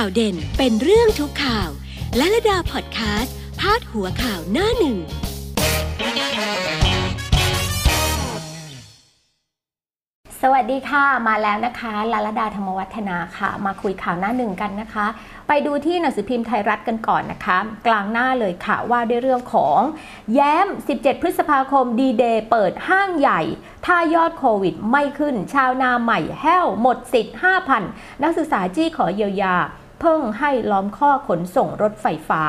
ข่าวเด่นเป็นเรื่องทุกข่าว และระดาพอดแคสต์พาดหัวข่าวหน้าหนึ่ง สวัสดีค่ะ มาแล้วนะคะลาลดาธรรมวัฒนาค่ะ มาคุยข่าวหน้าหนึ่งกันนะคะ ไปดูที่หนังสือพิมพ์ไทยรัฐกันก่อนนะคะ กลางหน้าเลยค่ะว่าด้วยเรื่องของแย้ม 17 พฤษภาคมดีเดย์เปิดห้างใหญ่ถ้ายอดโควิดไม่ขึ้น ชาวนาใหม่แห้วหมดสิทธิ์ 5,000 นักศึกษาจี้ขอเยียวยา เพิ่งให้ล้อมข้อขนส่งรถไฟฟ้า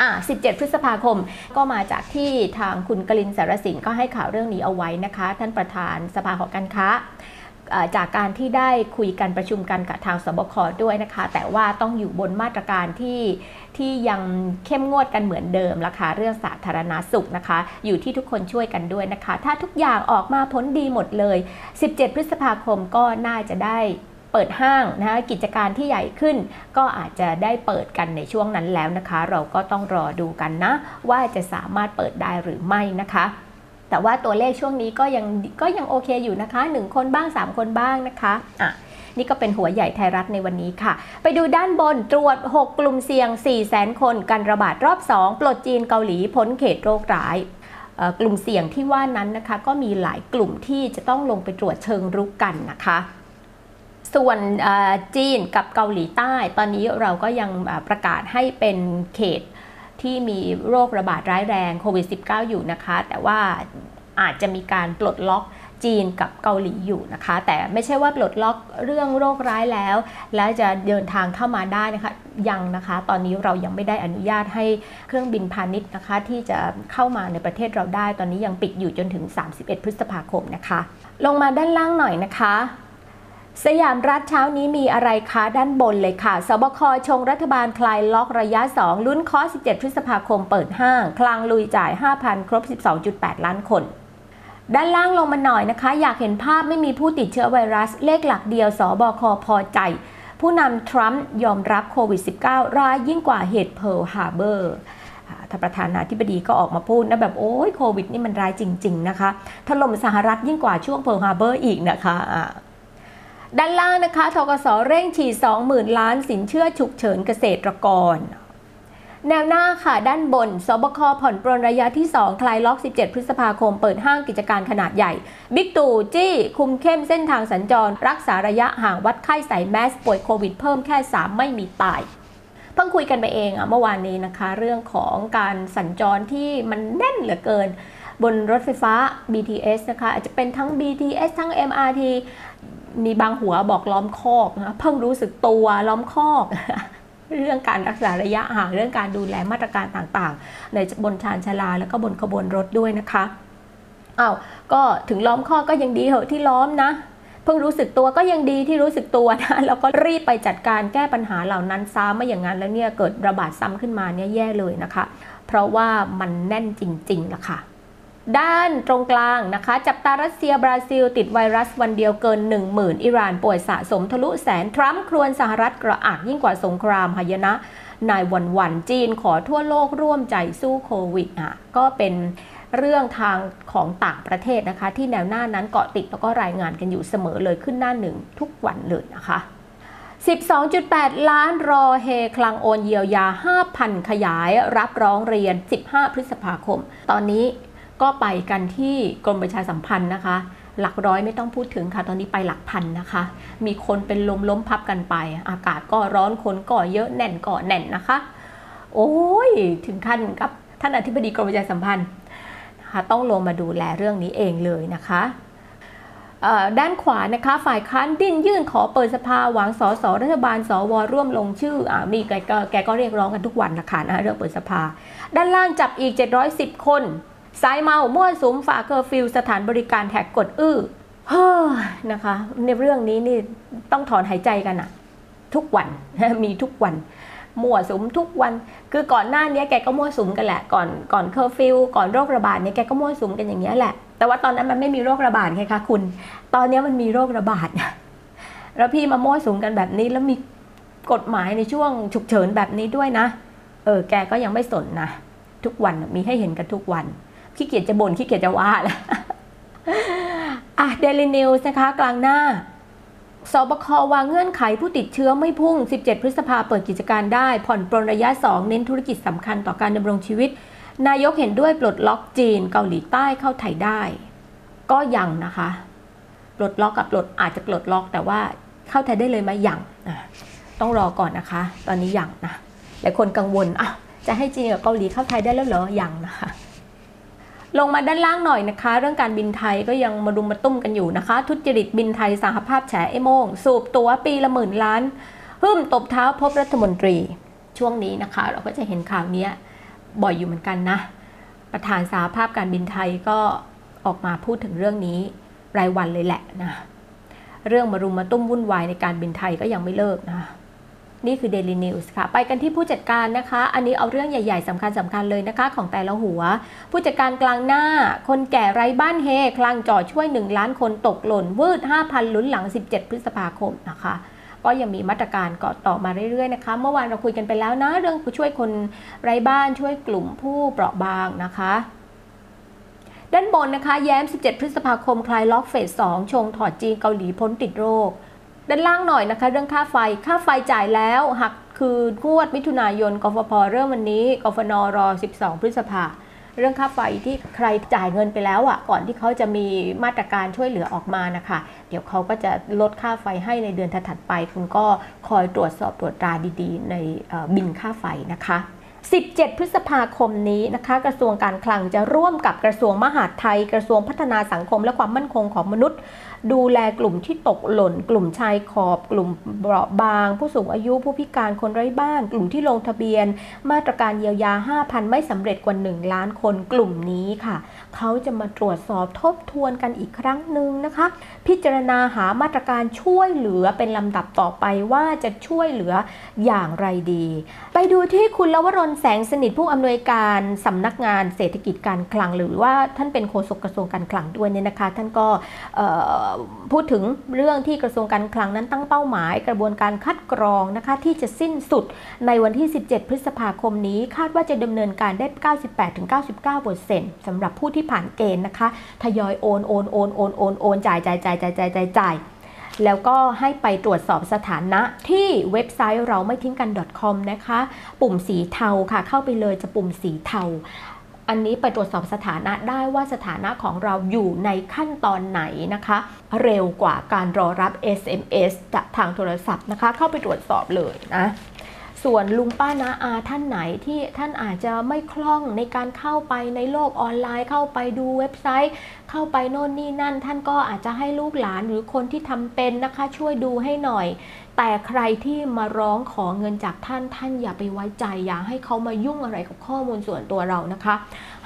อ่า17 พฤษภาคมก็มาจากที่ทางคุณกลินสารสินก็ให้ข่าวเรื่องนี้เอาไว้นะคะ ท่านประธานสภาหอการค้าจากการที่ได้คุยกันประชุมกันกับทางสบคด้วยนะคะ แต่ว่าต้องอยู่บนมาตรการที่ที่ยังเข้มงวดกันเหมือนเดิมละคะเรื่องสาธารณาสุขนะคะ อยู่ที่ทุกคนช่วยกันด้วยนะคะ ถ้าทุกอย่างออกมาพ้นดีหมดเลย 17 พฤษภาคมก็น่าจะได้ เปิดห้างนะคะกิจการที่ใหญ่ขึ้น ก็อาจจะได้เปิดกันในช่วงนั้นแล้วนะคะ เราก็ต้องรอดูกันนะ ว่าจะสามารถเปิดได้หรือไม่นะคะแต่ว่าตัวเลขช่วงนี้ก็ยังก็ยังโอเคอยู่นะคะ 1 คนบ้าง 3 คนบ้างนะคะอะนี่ก็เป็นหัวใหญ่ไทยรัฐในวันนี้ค่ะ ไปดูด้านบนตรวจ 6 กลุ่มเสี่ยง4 0 0 0 0คนกันระบาดรอบ 2 ปลดจีนเกาหลีพ้นเขตโรคร้ายกลุ่มเสี่ยงที่ว่านั้นนะคะ ก็มีหลายกลุ่มที่จะต้องลงไปตรวจเชิงรุกกันนะคะ ส่วนจีนกับเกาหลีใต้ ตอนนี้เราก็ยังประกาศให้เป็นเขตที่มีโรคระบาดร้ายแรงโควิด -19 อยู่นะคะ แต่ว่าอาจจะมีการปลดล็อกจีนกับเกาหลีอยู่นะคะ แต่ไม่ใช่ว่าปลดล็อกเรื่องโรคร้ายแล้ว แล้วจะเดินทางเข้ามาได้นะคะยังนะคะ ตอนนี้เรายังไม่ได้อนุญาตให้เครื่องบินพาณิชย์นะคะ ที่จะเข้ามาในประเทศเราได้ ตอนนี้ยังปิดอยู่จนถึง 31 พฤษภาคมนะคะ ลงมาด้านล่างหน่อยนะคะ สยามรัฐเช้านี้มีอะไรคะด้านบนเลยค่ะ สบคชงรัฐบาลคลายล็อกระยะ 2 ลุ้นคอ17 พฤษภาคมเปิดห้าง คลังลุยจ่าย 5,000 ครบ 12.8 ล้านคน ด้านล่างลงมาหน่อยนะคะ อยากเห็นภาพไม่มีผู้ติดเชื้อไวรัส เลขหลักเดียว สบคพอใจ ผู้นำทรัมป์ยอมรับโควิด -19 ร้ายยิ่งกว่าเหตุเพิร์ลฮาร์เบอร์ท่านประธานาธิบดีก็ออกมาพูดนะแบบโอ้ยโควิดนี่มันร้ายจริง ๆ นะคะถล่มสหรัฐยิ่งกว่าช่วงเพิร์ลฮาร์เบอร์อีกนะคะ ด้านล่างนะคะธกสเร่งฉีด 20,000 ล้านสินเชื่อฉุกเฉินเกษตรกร แนวหน้าค่ะด้านบน ศบคผ่อนปรนระยะที่ 2 คลายล็อก 17 พฤษภาคม เปิดห้างกิจการขนาดใหญ่ บิ๊กตู่จี้ คุมเข้มเส้นทางสัญจร รักษาระยะห่างวัดไข้ใส่แมส ป่วยโควิดเพิ่มแค่ 3 ไม่มีตายเพิ่งคุยกันไปเองอะเมื่อวานนี้นะคะ เรื่องของการสัญจรที่มันแน่นเหลือเกิน บนรถไฟฟ้า BTS นะคะ อาจจะเป็นทั้ง BTS ทั้ง MRT มีบางหัวบอกล้อมคอกนะเพิ่งรู้สึกตัวล้อมคอกเรื่องการรักษาระยะห่างเรื่องการดูแลมาตรการต่างๆ ในบนชานชาลาแล้วก็บนขบวนรถด้วยนะคะอา้าวก็ถึงล้อมคอกก็ยังดีเหอะที่ล้อมนะ เพิ่งรู้สึกตัวก็ยังดีที่รู้สึกตัวนะแล้วก็รีบไปจัดการแก้ปัญหาเหล่านั้นซ้ำไม่อย่างนั้นแล้วเนี่ยเกิดระบาดซ้ำขึ้นมาเนี่ยแย่เลยนะคะ เพราะว่ามันแน่นจริงๆละค่ะ ด้านตรงกลางนะคะ จับตารัสเซียบราซิล ติดไวรัสวันเดียวเกิน 10,000 อิหร่านป่วยสะสมทะลุแสน ทรัมป์ครวนสหรัฐกระอักยิ่งกว่าสงครามหายนะนายวันวันจีนขอทั่วโลกร่วมใจสู้โควิดอะก็เป็นเรื่องทางของต่างประเทศนะคะ ที่แนวหน้านั้นเกาะติดแล้วก็รายงานกันอยู่เสมอเลยขึ้นหน้าหนึ่งทุกวันเลยนะคะ 12.8 ล้านรอเฮคลังโอนเยียวยา 5,000 ขยายรับร้องเรียน 15 พฤษภาคม ตอนนี้ ก็ไปกันที่กรมประชาสัมพันธ์นะคะ หลักร้อยไม่ต้องพูดถึงค่ะ ตอนนี้ไปหลักพันนะคะ มีคนเป็นลมล้มพับกันไป อากาศก็ร้อนคนก็เยอะแน่นก็แน่นนะคะ โอ้ยถึงขั้นกับท่านอธิบดีกรมประชาสัมพันธ์นะคะต้องลงมาดูแลเรื่องนี้เองเลยนะคะด้านขวานะคะฝ่ายค้านดิ้นยื่นขอเปิดสภาหวังสสรัฐบาล สวร่วมลงชื่ออมีแกก็แกก็เรียกร้องกันทุกวันนะคะนะเรื่องเปิดสภา ด้านล่างจับอีก 710 คน สายเมามั่วสุมฝ่าเคอร์ฟิวสถานบริการแหกกฎอื้อเฮ้อนะคะ ในเรื่องนี้นี่ต้องถอนหายใจกันอะทุกวันมีทุกวันมั่วสุมทุกวัน คือก่อนหน้านี้แกก็มั่วสุมกันแหละ ก่อนก่อนเคอร์ฟิวก่อนโรคระบาดเนี่ยแกก็มั่วสุมกันอย่างเงี้ยแหละ แต่ว่าตอนนั้นมันไม่มีโรคระบาดไงคะคุณ ตอนนี้มันมีโรคระบาด แล้วพี่มามั่วสุมกันแบบนี้แล้วมีกฎหมายในช่วงฉุกเฉินแบบนี้ด้วยนะ เออแกก็ยังไม่สนนะ ทุกวันมีให้เห็นกันทุกวัน ขี้เกียจจะบน่นขี้เกียจจะว่าแล้วอะเดลินิวส์นะคะ กลางหน้าสบควางเงื่อนไขผู้ติดเชื้อไม่พุ่ง 17 พฤษภาเปิดกิจการได้ ผ่อนปรนระยะ 2 เน้นธุรกิจสำคัญต่อการดำรงชีวิต นายกเห็นด้วยปลดล็อกจีนเกาหลีใต้เข้าไทยได้ ก็ยังนะคะ ปลดล็อกกับปลดอาจจะปลดล็อกแต่ว่าเข้าไทยได้เลยไหมยังต้องรอก่อนนะคะ ตอนนี้ยังนะหลายคนกังวลอะจะให้จีนกับเกาหลีเข้าไทยได้แล้วเหรอยังนะคะ ลงมาด้านล่างหน่อยนะคะ เรื่องการบินไทยก็ยังมารุมมาตุ้มกันอยู่นะคะ ทุจริตบินไทยสหภาพแฉไอ้โมง สูบตัวปีละหมื่นล้านหึ่มตบเท้าพบรัฐมนตรี ช่วงนี้นะคะ เราก็จะเห็นข่าวนี้บ่อยอยู่เหมือนกันนะ ประธานสหภาพการบินไทยก็ออกมาพูดถึงเรื่องนี้รายวันเลยแหละนะ เรื่องมารุมมาตุ้มวุ่นวายในการบินไทยก็ยังไม่เลิกนะ นี่คือ Daily News ค่ะ ไปกันที่ผู้จัดการนะคะ อันนี้เอาเรื่องใหญ่ ๆสำคัญสำคัญเลยนะคะ ของแต่ละหัว ผู้จัดการกลางหน้า คนแก่ไร้บ้านเฮคลังจ่อช่วย 1 ล้านคนตกหล่น วืด 5,000 ลุ้นหลัง 17 พฤษภาคมนะคะก็ยังมีมาตรการก่อต่อมาเรื่อยๆนะคะ เมื่อวานเราคุยกันไปแล้วนะ เรื่องช่วยคนไร้บ้านช่วยกลุ่มผู้เปราะบางนะคะ ด้านบนนะคะ แย้ม 17 พฤษภาคม คลายล็อกเฟส 2 ชงถอดจีนเกาหลีพ้นติดโรค ด้านล่างหน่อยนะคะ เรื่องค่าไฟค่าไฟจ่ายแล้วหักคืองวดมิถุนายนกฟผเริ่มวันนี้กฟนรอ 12 พฤษภาเรื่องค่าไฟที่ใครจ่ายเงินไปแล้วอะ่ะก่อนที่เขาจะมีมาตรการช่วยเหลือออกมานะคะ เดี๋ยวเขาก็จะลดค่าไฟให้ในเดือนถัดไป คุณก็คอยตรวจสอบตรวจตราดีๆ ในบินค่าไฟนะคะ 17 พฤษภาคมนี้นะคะ กระทรวงการคลังจะร่วมกับกระทรวงมหาดไทย กระทรวงพัฒนาสังคมและความมั่นคงของมนุษย์ ดูแลกลุ่มที่ตกหล่น กลุ่มชายขอบ กลุ่มเปราะบาง ผู้สูงอายุผู้พิการคนไร้บ้าน กลุ่มที่ลงทะเบียน มาตรการเยียวยา 5,000 ไม่สำเร็จกว่า 1 ล้านคนกลุ่มนี้ค่ะ เขาจะมาตรวจสอบทบทวนกันอีกครั้งหนึ่งนะคะ พิจารณาหามาตรการช่วยเหลือเป็นลำดับต่อไปว่าจะช่วยเหลืออย่างไรดี ไปดูที่คุณลวรนแสงสนิทผู้อำนวยการสำนักงานเศรษฐกิจการคลัง หรือว่าท่านเป็นโฆษกกระทรวงการคลังด้วยเนี่ยนะคะ ท่านก็พูดถึงเรื่องที่กระทรวงการคลังนั้นตั้งเป้าหมาย กระบวนการคัดกรองนะคะที่จะสิ้นสุดในวันที่ 17 พฤษภาคมนี้ คาดว่าจะดำเนินการได้ 98-99%สำหรับผู้ที่ผ่านเกณฑ์นะคะทยอยโอนโอนโอนโอนโอนโอนจ่ายจ่ายจ่ายจ่ายจ่ายจ่ายจ่าย แล้วก็ให้ไปตรวจสอบสถานะที่เว็บไซต์เราไม่ทิ้งกัน .com นะคะ ปุ่มสีเทาค่ะ เข้าไปเลยจะปุ่มสีเทา อันนี้ไปตรวจสอบสถานะได้ว่าสถานะของเราอยู่ในขั้นตอนไหนนะคะ เร็วกว่าการรอรับ SMS จากทางโทรศัพท์นะคะ เข้าไปตรวจสอบเลยนะ ส่วนลุงป้านาอาท่านไหนที่ท่านอาจจะไม่คล่องในการเข้าไปในโลกออนไลน์ เข้าไปดูเว็บไซต์ เข้าไปโน่นนี่นั่น ท่านก็อาจจะให้ลูกหลานหรือคนที่ทำเป็นนะคะช่วยดูให้หน่อย แต่ใครที่มาร้องขอเงินจากท่านท่านอย่าไปไว้ใจ อย่าให้เขามายุ่งอะไรกับข้อมูลส่วนตัวเรานะคะ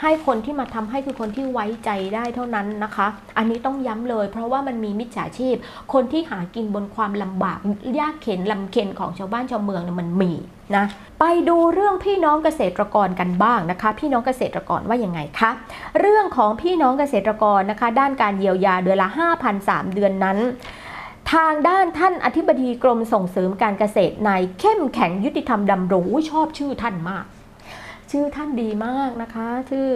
ให้คนที่มาทำให้คือคนที่ไว้ใจได้เท่านั้นนะคะ อันนี้ต้องย้ำเลย เพราะว่ามันมีมิจฉาชีพ คนที่หากินบนความลำบากยากเข็นลำเค็นของชาวบ้านชาวเมืองเนี่ยมันมีนะไปดูเรื่องพี่น้องเกษตรกรกันบ้างนะคะ พี่น้องเกษตรกรว่ายังไงคะเรื่องของพี่น้องเกษตรกรนะคะ ด้านการเยียวยาเดือนละ5,003เดือนนั้น ทางด้านท่านอธิบดีกรมส่งเสริมการเกษตรนายเข้มแข็งยุติธรรมดำรงชอบชื่อท่านมาก ชื่อท่านดีมากนะคะ ชื่อ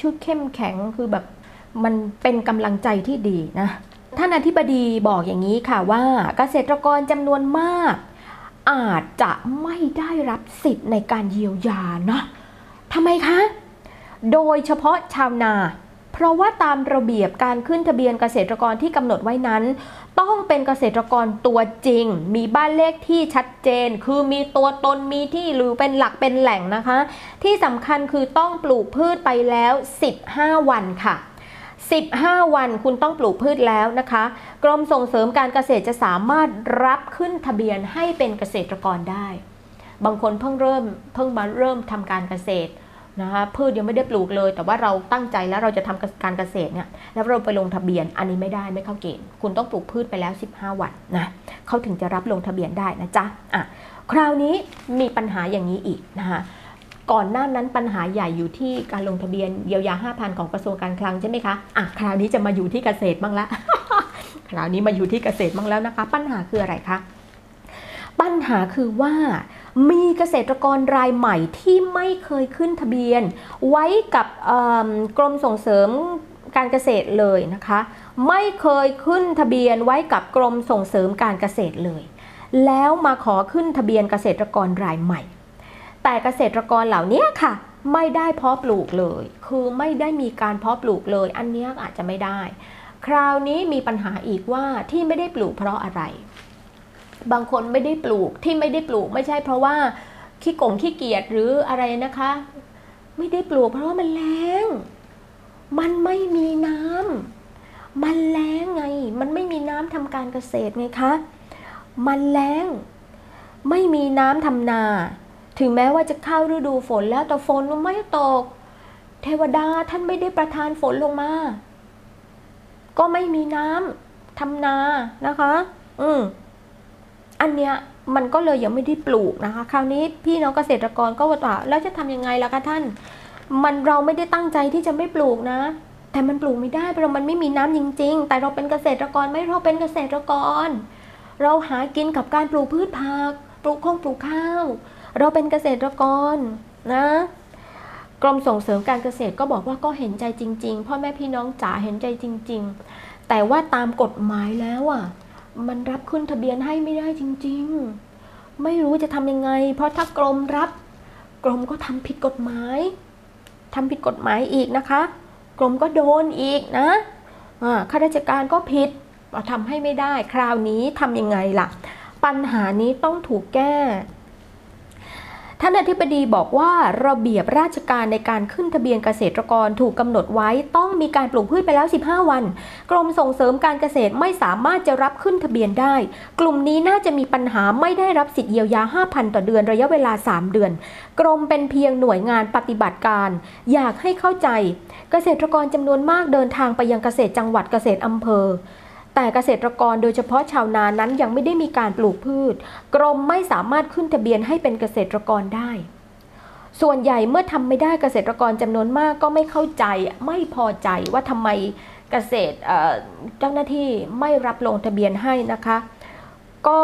ชื่อเข้มแข็งคือแบบมันเป็นกำลังใจที่ดีนะท่านอธิบดีบอกอย่างนี้ค่ะว่าเกษตรกรจำนวนมาก อาจจะไม่ได้รับสิทธิ์ในการเยียวยานะทำไมคะ โดยเฉพาะชาวนา เพราะว่าตามระเบียบการขึ้นทะเบียนเกษตรกรที่กำหนดไว้นั้น ต้องเป็นเกษตรกรตัวจริง มีบ้านเลขที่ชัดเจน คือมีตัวตนมีที่หรือเป็นหลักเป็นแหล่งนะคะ ที่สำคัญคือต้องปลูกพืชไปแล้ว 15 วันค่ะ15 วันคุณต้องปลูกพืชแล้วนะคะ กรมส่งเสริมการเกษตรจะสามารถรับขึ้นทะเบียนให้เป็นเกษตรกรได้ บางคนเพิ่งเริ่มเพิ่งมาเริ่มทำการเกษตร นะคะพืชยังไม่ได้ปลูกเลย แต่ว่าเราตั้งใจแล้วเราจะทำการเกษตรเนี่ยแล้วเราไปลงทะเบียนอันนี้ไม่ได้ไม่เข้าเกณฑ์คุณต้องปลูกพืชไปแล้ว 15 วันนะเขาถึงจะรับลงทะเบียนได้นะจ๊ะอะคราวนี้มีปัญหาอย่างนี้อีกนะคะก่อนหน้านั้นปัญหาใหญ่อยู่ที่การลงทะเบียนเยียวยา 5,000 ของกระทรวงการคลังใช่ไหมคะอะคราวนี้จะมาอยู่ที่เกษตรบ้างละคราวนี้มาอยู่ที่เกษตรบ้างแล้วนะคะ ปัญหาคืออะไรคะปัญหาคือว่า มีเกษตรกรรายใหม่ที่ไม่เคยขึ้นทะเบียน ไว้กับกรมส่งเสริมการเกษตรเลยนะคะ ไม่เคยขึ้นทะเบียนไว้กับกรมส่งเสริมการเกษตรเลย แล้วมาขอขึ้นทะเบียนเกษตรกรรายใหม่ แต่เกษตรกรเหล่านี้ค่ะ ไม่ได้เพาะปลูกเลย คือไม่ได้มีการเพาะปลูกเลย อันนี้อาจจะไม่ได้ คราวนี้มีปัญหาอีกว่าที่ไม่ได้ปลูกเพราะอะไร บางคนไม่ได้ปลูกที่ไม่ได้ปลูกไม่ใช่เพราะว่าขี้กงขี้เกียจหรืออะไรนะคะ ไม่ได้ปลูกเพราะว่ามันแรงมันไม่มีน้ำมันแรงไง มันไม่มีน้ำทำการเกษตรไงคะ มันแรงไม่มีน้ำทำนา ถึงแม้ว่าจะเข้าฤดูฝนแล้วแต่ฝนมันไม่ตก เทวดาท่านไม่ได้ประทานฝนลงมา ก็ไม่มีน้ำทำนานะคะ อืม อันเนี้ยมันก็เลยยังไม่ได้ปลูกนะคะ คราวนี้พี่น้องเกษตรกรก็ว่าแล้วจะทำยังไงล่ะคะท่าน มันเราไม่ได้ตั้งใจที่จะไม่ปลูกนะ แต่มันปลูกไม่ได้เพราะมันไม่มีน้ำจริง ๆ แต่เราเป็นเกษตรกรไม่เราเป็นเกษตรกร เราหากินกับการปลูกพืชผัก ปลูกคงปลูกข้าว เราเป็นเกษตรกรนะ กรมส่งเสริมการเกษตรก็บอกว่าก็เห็นใจจริง ๆ พ่อแม่พี่น้องจ๋าเห็นใจจริง ๆ แต่ว่าตามกฎหมายแล้วอะ มันรับขึ้นทะเบียนให้ไม่ได้จริง ๆ ไม่รู้จะทำยังไง เพราะถ้ากรมรับ กรมก็ทำผิดกฎหมายทำผิดกฎหมายอีกนะคะ กรมก็โดนอีกนะข้าราชการก็ผิดทำให้ไม่ได้ คราวนี้ทำยังไงล่ะ ปัญหานี้ต้องถูกแก้ ท่านอธิบดีบอกว่าระเบียบราชการในการขึ้นทะเบียนเกษตรกรถูกกำหนดไว้ต้องมีการปลูกพืชไปแล้ว 15 วัน กรมส่งเสริมการเกษตรไม่สามารถจะรับขึ้นทะเบียนได้ กลุ่มนี้น่าจะมีปัญหาไม่ได้รับสิทธิเยียวยา 5,000 ต่อเดือนระยะเวลา 3 เดือน กรมเป็นเพียงหน่วยงานปฏิบัติการ อยากให้เข้าใจ เกษตรกรจำนวนมากเดินทางไปยังเกษตรจังหวัดเกษตรอำเภอ แต่เกษตรกรโดยเฉพาะชาวนานั้นยังไม่ได้มีการปลูกพืช กรมไม่สามารถขึ้นทะเบียนให้เป็นเกษตรกรได้ ส่วนใหญ่เมื่อทำไม่ได้เกษตรกรจำนวนมากก็ไม่เข้าใจไม่พอใจว่าทำไมเกษตรเจ้าหน้าที่ไม่รับลงทะเบียนให้นะคะ ก็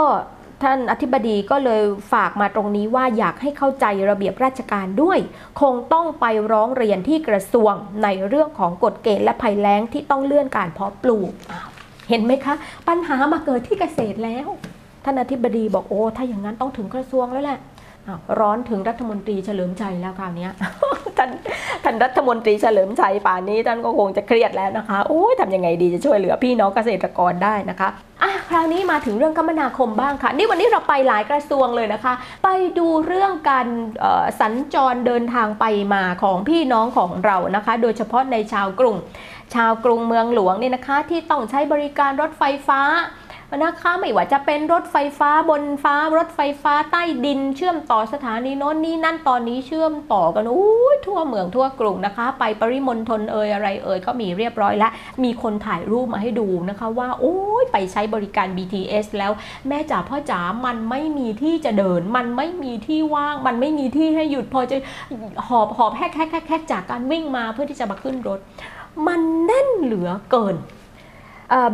ท่านอธิบดีก็เลยฝากมาตรงนี้ว่าอยากให้เข้าใจระเบียบราชการด้วย คงต้องไปร้องเรียนที่กระทรวงในเรื่องของกฎเกณฑ์และภัยแล้งที่ต้องเลื่อนการเพาะปลูก เห็นไหมคะ ปัญหามาเกิดที่เกษตรแล้ว ท่านอธิบดีบอกโอ้ถ้าอย่างนั้นต้องถึงกระทรวงแล้วแหละร้อนถึงรัฐมนตรีเฉลิมชัยแล้วคราวนี้ท่านท่านรัฐมนตรีเฉลิมชัยป่านนี้ท่านก็คงจะเครียดแล้วนะคะโอ้ยทำยังไงดีจะช่วยเหลือพี่น้องเกษตรกรได้นะคะอะคราวนี้มาถึงเรื่องคมนาคมบ้างค่ะ นี่วันนี้เราไปหลายกระทรวงเลยนะคะ ไปดูเรื่องการสัญจรเดินทางไปมาของพี่น้องของเรานะคะ โดยเฉพาะในชาวกรุง ชาวกรุงเมืองหลวงเนี่ยนะคะ ที่ต้องใช้บริการรถไฟฟ้านะคะไม่ว่าจะเป็นรถไฟฟ้าบนฟ้ารถไฟฟ้าใต้ดิน เชื่อมต่อสถานีโน้นนี่นั่นตอนนี้เชื่อมต่อกันอู้ทั่วเมืองทั่วกรุงนะคะ ไปปริมณฑลเอ่ยอะไรเอ่ยก็มีเรียบร้อยแล้ว มีคนถ่ายรูปมาให้ดูนะคะว่า โอ้ยไปใช้บริการ BTS แล้วแม่จ๋าพ่อจ๋ามันไม่มีที่จะเดิน มันไม่มีที่ว่าง มันไม่มีที่ให้หยุดพอจะหอบหอบแฮกแฮกแฮกจากการวิ่งมาเพื่อที่จะมาขึ้นรถ มันแน่นเหลือเกิน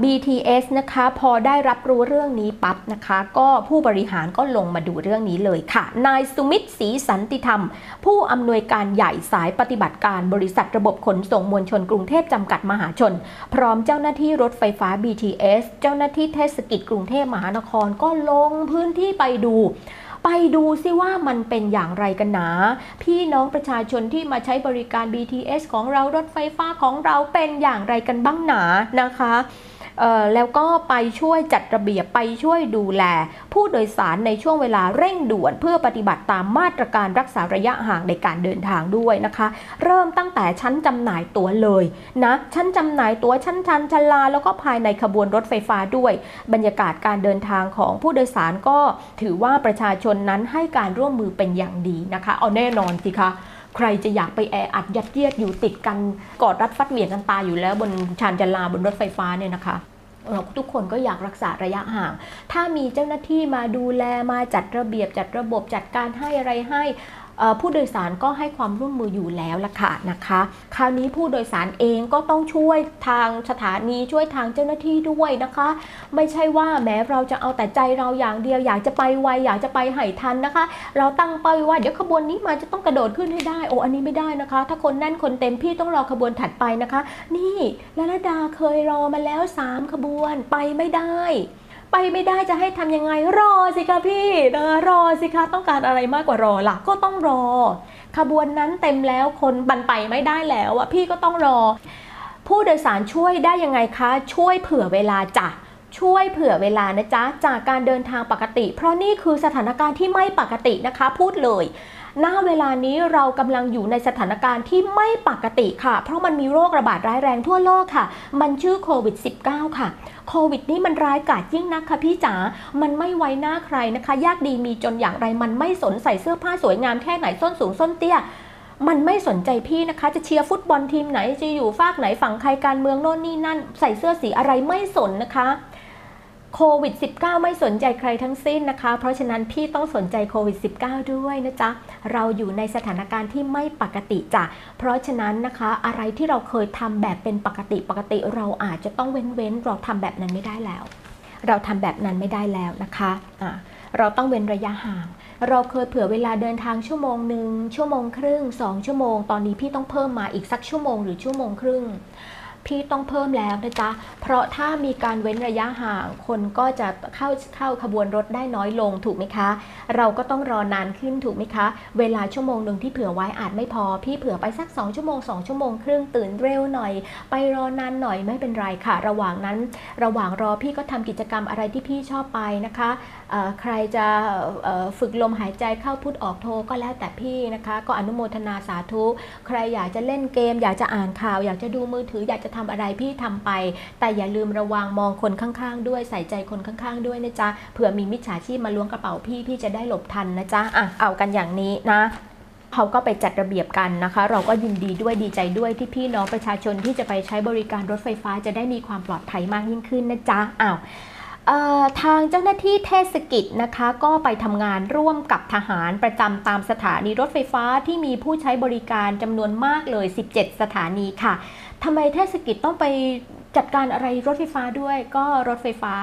BTS นะคะพอได้รับรู้เรื่องนี้ปั๊บนะคะ ก็ผู้บริหารก็ลงมาดูเรื่องนี้เลยค่ะ นายสุมิตรศรีสันติธรรม ผู้อำนวยการใหญ่สายปฏิบัติการบริษัทระบบขนส่งมวลชนกรุงเทพจำกัดมหาชน พร้อมเจ้าหน้าที่รถไฟฟ้า BTS เจ้าหน้าที่เทศกิจกรุงเทพมหานครก็ลงพื้นที่ไปดู ไปดูซิว่ามันเป็นอย่างไรกันหนา พี่น้องประชาชนที่มาใช้บริการ BTS ของเรารถไฟฟ้าของเราเป็นอย่างไรกันบ้างหนานะคะ แล้วก็ไปช่วยจัดระเบียบไปช่วยดูแล ผู้โดยสารในช่วงเวลาเร่งด่วน เพื่อปฏิบัติตามมาตรการรักษาระยะห่างในการเดินทางด้วยนะคะ เริ่มตั้งแต่ชั้นจำหน่ายตั๋วเลยนะชั้นจำหน่ายตั๋วชั้นชันชลา แล้วก็ภายในขบวนรถไฟฟ้าด้วย บรรยากาศการเดินทางของผู้โดยสารก็ถือว่าประชาชนนั้นให้การร่วมมือเป็นอย่างดีนะคะ เอาแน่นอนสิคะ ใครจะอยากไปแออัดยัดเยียดอยู่ติดกันกอดรัดฟัดเหวี่ยงกันตายอยู่แล้วบนชานจลาบนรถไฟฟ้าเนี่ยนะคะเราทุกคนก็อยากรักษาระยะห่าง ถ้ามีเจ้าหน้าที่มาดูแลมาจัดระเบียบจัดระบบจัดการให้อะไรให้ ผู้โดยสารก็ให้ความร่วมมืออยู่แล้วล่ะค่ะนะคะ คราวนี้ผู้โดยสารเองก็ต้องช่วยทางสถานีช่วยทางเจ้าหน้าที่ด้วยนะคะ ไม่ใช่ว่าแม้เราจะเอาแต่ใจเราอย่างเดียวอยากจะไปไวอยากจะไปให้ทันนะคะ เราตั้งเป้าว้ว่าเดี๋ยวขบวนนี้มาจะต้องกระโดดขึ้นให้ได้โอ้อันนี้ไม่ได้นะคะ ถ้าคนแน่นคนเต็มพี่ต้องรอขบวนถัดไปนะคะ นี่ลลดาเคยรอมาแล้ว 3 ขบวนไปไม่ได้ ไปไม่ได้จะให้ทำยังไงรอสิคะพี่นะรอสิคะต้องการอะไรมากกว่ารอล่ะก็ต้องรอ ขบวนนั้นเต็มแล้วคนบันไปไม่ได้แล้วอะพี่ก็ต้องรอ ผู้โดยสารช่วยได้ยังไงคะ ช่วยเผื่อเวลาจ้ะช่วยเผื่อเวลานะจ๊ะ จากการเดินทางปกติ เพราะนี่คือสถานการณ์ที่ไม่ปกตินะคะ พูดเลย ณเวลานี้เรากำลังอยู่ในสถานการณ์ที่ไม่ปกติค่ะ เพราะมันมีโรคระบาดร้ายแรงทั่วโลกค่ะ มันชื่อโควิด -19 ค่ะโควิดนี่มันร้ายกาจยิ่งนักค่ะพี่จ๋า มันไม่ไว้หน้าใครนะคะ ยากดีมีจนอย่างไร มันไม่สนใส่เสื้อผ้าสวยงามแค่ไหนส้นสูงส้นเตี้ย มันไม่สนใจพี่นะคะ จะเชียร์ฟุตบอลทีมไหน จะอยู่ฝากไหนฝั่งใครการเมืองโน่นนี่นั่น ใส่เสื้อสีอะไรไม่สนนะคะ โควิด -19 ไม่สนใจใครทั้งสิ้นนะคะ เพราะฉะนั้นพี่ต้องสนใจโควิด -19 ด้วยนะจ๊ะ เราอยู่ในสถานการณ์ที่ไม่ปกติจ้ะ เพราะฉะนั้นนะคะอะไรที่เราเคยทำแบบเป็นปกติปกติเราอาจจะต้องเว้นเว้นเราทำแบบนั้นไม่ได้แล้ว เราทำแบบนั้นไม่ได้แล้วนะคะะเราต้องเว้นระยะห่าง เราเคยเผื่อเวลาเดินทางชั่วโมงหนึ่งชั่วโมงครึ่งสองชั่วโมง ตอนนี้พี่ต้องเพิ่มมาอีกสักชั่วโมงหรือชั่วโมงครึ่ง พี่ต้องเพิ่มแล้วนะจ๊ะ เพราะถ้ามีการเว้นระยะห่างคนก็จะเข้าเข้าขบวนรถได้น้อยลงถูกไหมคะ เราก็ต้องรอนานขึ้นถูกไหมคะ เวลาชั่วโมงหนึ่งที่เผื่อไว้อาจไม่พอ พี่เผื่อไปสัก 2 ชั่วโมง 2 ชั่วโมงครึ่งตื่นเร็วหน่อย ไปรอนานหน่อยไม่เป็นไรค่ะ ระหว่างนั้น ระหว่างรอพี่ก็ทำกิจกรรมอะไรที่พี่ชอบไปนะคะใครจะฝึกลมหายใจเข้าพุทออกโทก็แล้วแต่พี่นะคะ ก็อนุโมทนาสาธุ ใครอยากจะเล่นเกม อยากจะอ่านข่าว อยากจะดูมือถืออยากจะททำอะไรพี่ทำไป แต่อย่าลืมระวังมองคนข้างๆ ด้วยใส่ใจคนข้างๆ ด้วยนะจ๊ะเผื่อมีมิจฉาชีพมาล้วงกระเป๋าพี่พี่จะได้หลบทันนะจ๊ะอะเอากันอย่างนี้นะเขาก็ไปจัดระเบียบกันนะคะ เราก็ยินดีด้วยดีใจด้วยที่พี่น้องประชาชนที่จะไปใช้บริการรถไฟฟ้าจะได้มีความปลอดภัยมากยิ่งขึ้นนะจ๊ะอ้าว ทางเจ้าหน้าที่เทศกิจนะคะ ก็ไปทำงานร่วมกับทหารประจำตามสถานีรถไฟฟ้าที่มีผู้ใช้บริการจำนวนมากเลย 17 สถานีค่ะทำไมเทศกิจต้องไปจัดการอะไรรถไฟฟ้าด้วย ก็รถไฟฟ้า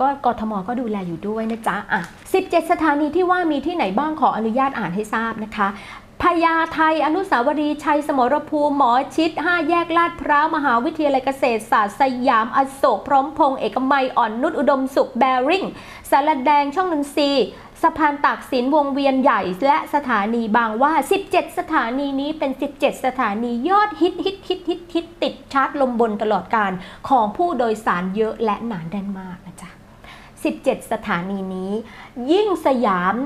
ก็กทมก็ดูแลอยู่ด้วยนะจ๊ะอะ17 สถานีที่ว่ามีที่ไหนบ้างขออนุญาตอ่านให้ทราบนะคะ พญาไทอนุสาวรีย์ชัยสมรภูมิหมอชิด 5 แยกลาดพร้าวมหาวิทยาลัยเกษตรศาสตร์สยามอโศกพร้อมพงษ์เอกมัยอ่อนนุชอุดมสุขแบริ่งสารแดงช่องนนทรีย์สะพานตากสินวงเวียนใหญ่ และสถานีบางว่า 17 สถานีนี้เป็น 17 สถานียอดฮิตฮิตฮิตฮิตฮิตติดชาร์ตลมบนตลอดการของผู้โดยสารเยอะและหนานแน่นมากนะจ๊ะ17 สถานีนี้ ยิ่งสยาม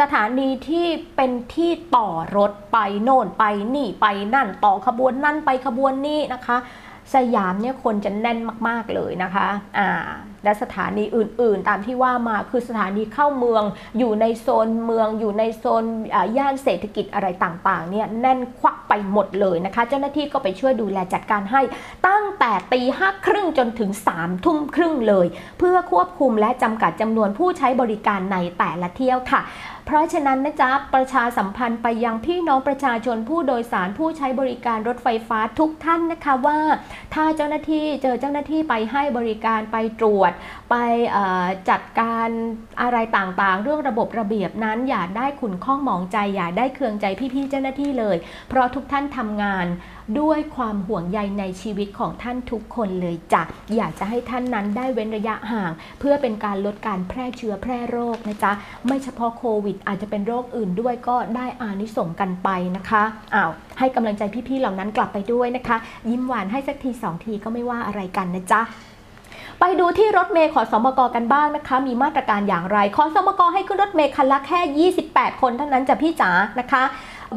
สถานีที่เป็นที่ต่อรถไปโน่นไปนี่ไปนั่นต่อขบวนนั่นไปขบวนนี้นะคะ สยามเนี่ยคนจะแน่นมาก ๆเลยนะคะอ่า และสถานีอื่น ๆ ตามที่ว่ามาคือสถานีเข้าเมือง อยู่ในโซนเมือง อยู่ในโซนย่านเศรษฐกิจอะไรต่าง ๆ เนี่ยแน่นควักไปหมดเลยนะคะ เจ้าหน้าที่ก็ไปช่วยดูแลจัดการให้ตั้งแต่ตีห้าครึ่งจนถึง3ามทุ่มครึ่งเลย เพื่อควบคุมและจำกัดจำนวนผู้ใช้บริการในแต่ละเที่ยวค่ะ เพราะฉะนั้นนะจ๊ะประชาสัมพันธ์ไปยังพี่น้องประชาชนผู้โดยสารผู้ใช้บริการรถไฟฟ้าทุกท่านนะคะว่า ถ้าเจ้าหน้าที่เจอเจ้าหน้าที่ไปให้บริการไปตรวจ ไปจัดการอะไรต่างๆ เรื่องระบบระเบียบนั้นอย่าได้ขุนข้องหมองใจอย่าได้เคืองใจพี่ๆเจ้าหน้าที่เลย เพราะทุกท่านทำงาน ด้วยความห่วงใยในชีวิตของท่านทุกคนเลยจ้ะอยากจะให้ท่านนั้นได้เว้นระยะห่าง เพื่อเป็นการลดการแพร่เชื้อแพร่โรคนะจ๊ะไม่เฉพาะโควิด อาจจะเป็นโรคอื่นด้วยก็ได้อานิสงส์กันไปนะคะอ้าวให้กำลังใจพี่ๆเหล่านั้นกลับไปด้วยนะคะ ยิ้มหวานให้สักทีสองทีก็ไม่ว่าอะไรกันนะจ๊ะไปดูที่รถเมล์ขสมกกันบ้างนะคะ มีมาตรการอย่างไรขสมกให้ขึ้นรถเมล์คันละแค่ 28 คนเท่านั้นจ้ะพี่จ๋านะคะ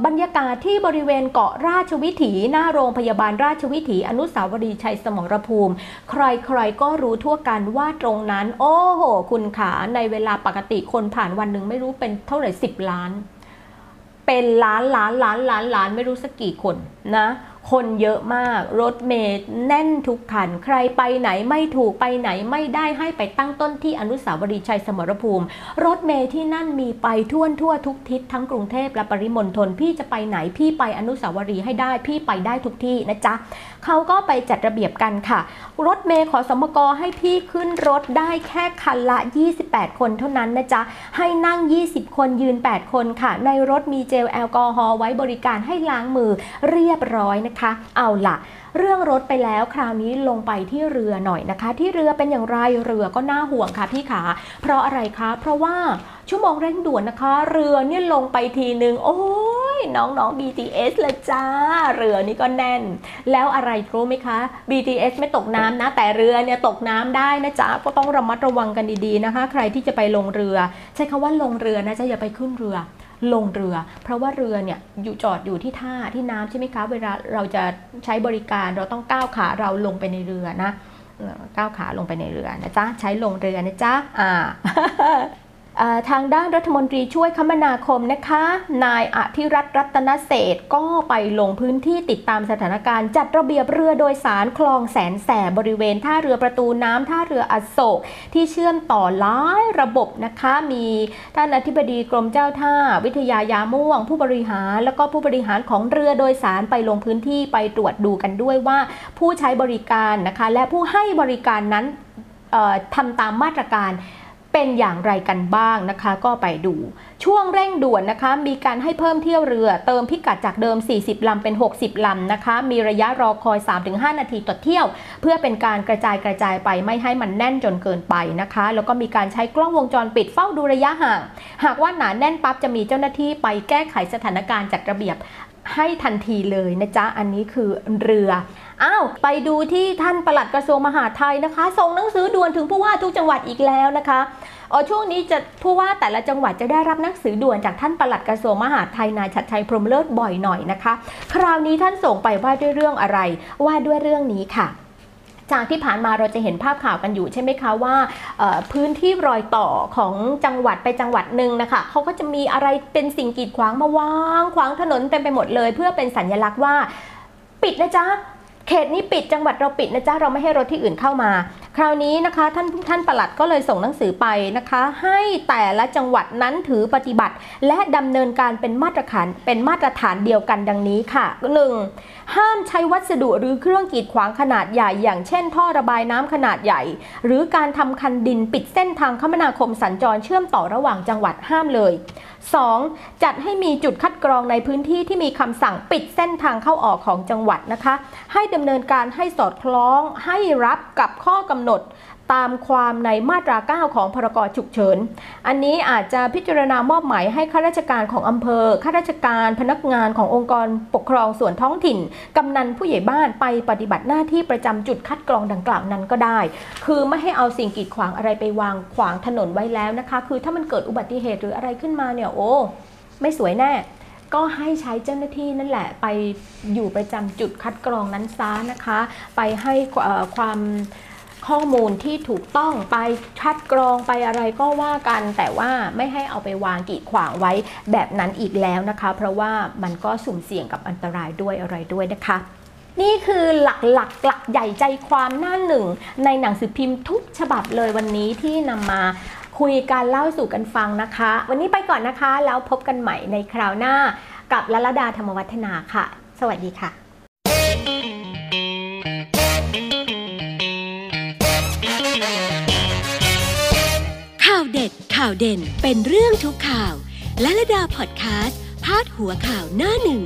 บรรยากาศที่บริเวณเกาะราชวิถีหน้าโรงพยาบาลราชวิถีอนุสาวรีย์ชัยสมรภูมิ ใครๆก็รู้ทั่วกันว่าตรงนั้น โอ้โห คุณขาในเวลาปกติคนผ่านวันหนึ่งไม่รู้เป็นเท่าไหร่10ล้าน เป็นล้านล้านล้านล้านล้านไม่รู้สักกี่คนนะ คนเยอะมาก รถเมล์แน่นทุกคัน ใครไปไหนไม่ถูกไปไหนไม่ได้ให้ไปตั้งต้นที่อนุสาวรีย์ชัยสมรภูมิ รถเมล์ที่นั่นมีไปทั่วทั่วทุกทิศทั้งกรุงเทพและปริมณฑลพี่จะไปไหนพี่ไปอนุสาวรีย์ให้ได้พี่ไปได้ทุกที่นะจ๊ะ เขาก็ไปจัดระเบียบกันค่ะ รถเมล์ขอสมกให้พี่ขึ้นรถได้แค่คันละ 28 คนเท่านั้นนะจ๊ะ ให้นั่ง 20 คนยืน 8 คนค่ะ ในรถมีเจลแอลกอฮอล์ไว้บริการให้ล้างมือเรียบร้อยนะคะ เอาล่ะเรื่องรถไปแล้วคราวนี้ลงไปที่เรือหน่อยนะคะ ที่เรือเป็นอย่างไรเรือก็น่าห่วงค่ะพี่ขา เพราะอะไรคะ เพราะว่าชั่วโมงเร่งด่วนนะคะ เรือเนี่ยลงไปทีนึงโอ้ ยน้องๆ BTS เลยจ้า เรือนี่ก็แน่น แล้วอะไรรู้ไหมคะ BTS ไม่ตกน้ำนะ แต่เรือเนี่ยตกน้ำได้นะจ๊ะก็ต้องระมัดระวังกันดีๆนะคะ ใครที่จะไปลงเรือ ใช้คำว่าลงเรือนะจ๊ะอย่าไปขึ้นเรือลงเรือ เพราะว่าเรือเนี่ยอยู่จอดอยู่ที่ท่าที่น้ำใช่ไหมคะ เวลาเราจะใช้บริการเราต้องก้าวขาเราลงไปในเรือนะก้าวขาลงไปในเรือนะจ๊ะใช้ลงเรือนะจ๊ะอ่า ทางด้านรัฐมนตรีช่วยคมนาคมนะคะ นายอธิรัตน์รัตนเศษก็ไปลงพื้นที่ติดตามสถานการณ์ จัดระเบียบเรือโดยสารคลองแสนแสบบริเวณท่าเรือประตูน้ำท่าเรืออโศก ที่เชื่อมต่อหลายระบบนะคะ มีท่านอธิบดีกรมเจ้าท่า วิทยายาม่วง ผู้บริหาร แล้วก็ผู้บริหารของเรือโดยสารไปลงพื้นที่ไปตรวจดูกันด้วยว่า ผู้ใช้บริการนะคะ และผู้ให้บริการนั้นทำตามมาตรการ เป็นอย่างไรกันบ้างนะคะ ก็ไปดู ช่วงเร่งด่วนนะคะ มีการให้เพิ่มเที่ยวเรือ เติมพิกัดจากเดิม 40 ลำเป็น 60 ลำนะคะ มีระยะรอคอย 3-5 นาทีต่อเที่ยว เพื่อเป็นการกระจายกระจายไปไม่ให้มันแน่นจนเกินไปนะคะ แล้วก็มีการใช้กล้องวงจรปิดเฝ้าดูระยะห่าง หากว่าหนาแน่นปั๊บจะมีเจ้าหน้าที่ไปแก้ไขสถานการณ์จัดระเบียบให้ทันทีเลยนะจ๊ะ อันนี้คือเรือ อ้าวไปดูที่ท่านปลัดกระทรวงมหาดไทยนะคะ ส่งหนังสือด่วนถึงผู้ว่าทุกจังหวัดอีกแล้วนะคะอ๋อช่วงนี้จะผู้ว่าแต่ละจังหวัดจะได้รับหนังสือด่วนจากท่านปลัดกระทรวงมหาดไทยนายชัดชัยพรหมเลิศบ่อยหน่อยนะคะ คราวนี้ท่านส่งไปว่าด้วยเรื่องอะไร ว่าด้วยเรื่องนี้ค่ะจากที่ผ่านมาเราจะเห็นภาพข่าวกันอยู่ใช่ไหมคะว่าพื้นที่รอยต่อของจังหวัดไปจังหวัดหนึ่งนะคะเขาก็จะมีอะไรเป็นสิ่งกีดขวางมาวางขวางถนนเต็มไปหมดเลย เพื่อเป็นสัญลักษณ์ว่า ปิดนะจ๊ะ เขตนี้ปิดจังหวัดเราปิดนะจ๊ะเราไม่ให้รถที่อื่นเข้ามา คราวนี้นะคะท่านท่านปลัดก็เลยส่งหนังสือไปนะคะ ให้แต่ละจังหวัดนั้นถือปฏิบัติ และดำเนินการเป็นมาตรฐานเป็นมาตรฐานเดียวกันดังนี้ค่ะ 1. ห้ามใช้วัสดุหรือเครื่องกีดขวางขนาดใหญ่ อย่างเช่น ท่อระบายน้ำขนาดใหญ่ หรือการทำคันดินปิดเส้นทางคมนาคมสัญจรเชื่อมต่อระหว่างจังหวัดห้ามเลย 2. จัดให้มีจุดคัดกรองในพื้นที่ที่มีคำสั่งปิดเส้นทางเข้าออกของจังหวัดนะคะ ให้ดำเนินการให้สอดคล้องให้รับกับข้อกำหนด ตามความในมาตรา 9 ของพรกฉุกเฉิน อันนี้อาจจะพิจารณามอบหมายให้ข้าราชการของอำเภอ ข้าราชการพนักงานขององค์กรปกครองส่วนท้องถิ่น กำนันผู้ใหญ่บ้านไปปฏิบัติหน้าที่ประจำจุดคัดกรองดังกล่าวนั้นก็ได้ คือไม่ให้เอาสิ่งกีดขวางอะไรไปวางขวางถนนไว้แล้วนะคะ คือถ้ามันเกิดอุบัติเหตุหรืออะไรขึ้นมาเนี่ยโอ้ไม่สวยแน่ก็ให้ใช้เจ้าหน้าที่นั่นแหละ ไปอยู่ประจำจุดคัดกรองนั้นซะนะคะ ไปให้ความ ข้อมูลที่ถูกต้องไปคัดกรองไปอะไรก็ว่ากัน แต่ว่าไม่ให้เอาไปวางกีดขวางไว้แบบนั้นอีกแล้วนะคะ เพราะว่ามันก็สุ่มเสี่ยงกับอันตรายด้วยอะไรด้วยนะคะนี่คือหลักหลักหลักใหญ่ใจความหน้าหนึ่ง ในหนังสือพิมพ์ทุกฉบับเลยวันนี้ที่นำมาคุยการเล่าสู่กันฟังนะคะ วันนี้ไปก่อนนะคะ แล้วพบกันใหม่ในคราวหน้ากับลลดาธรรมวัฒนาค่ะ สวัสดีค่ะ เด็ดข่าวเด่นเป็นเรื่องทุกข่าว และระดาพอดแคสต์พาดหัวข่าวหน้าหนึ่ง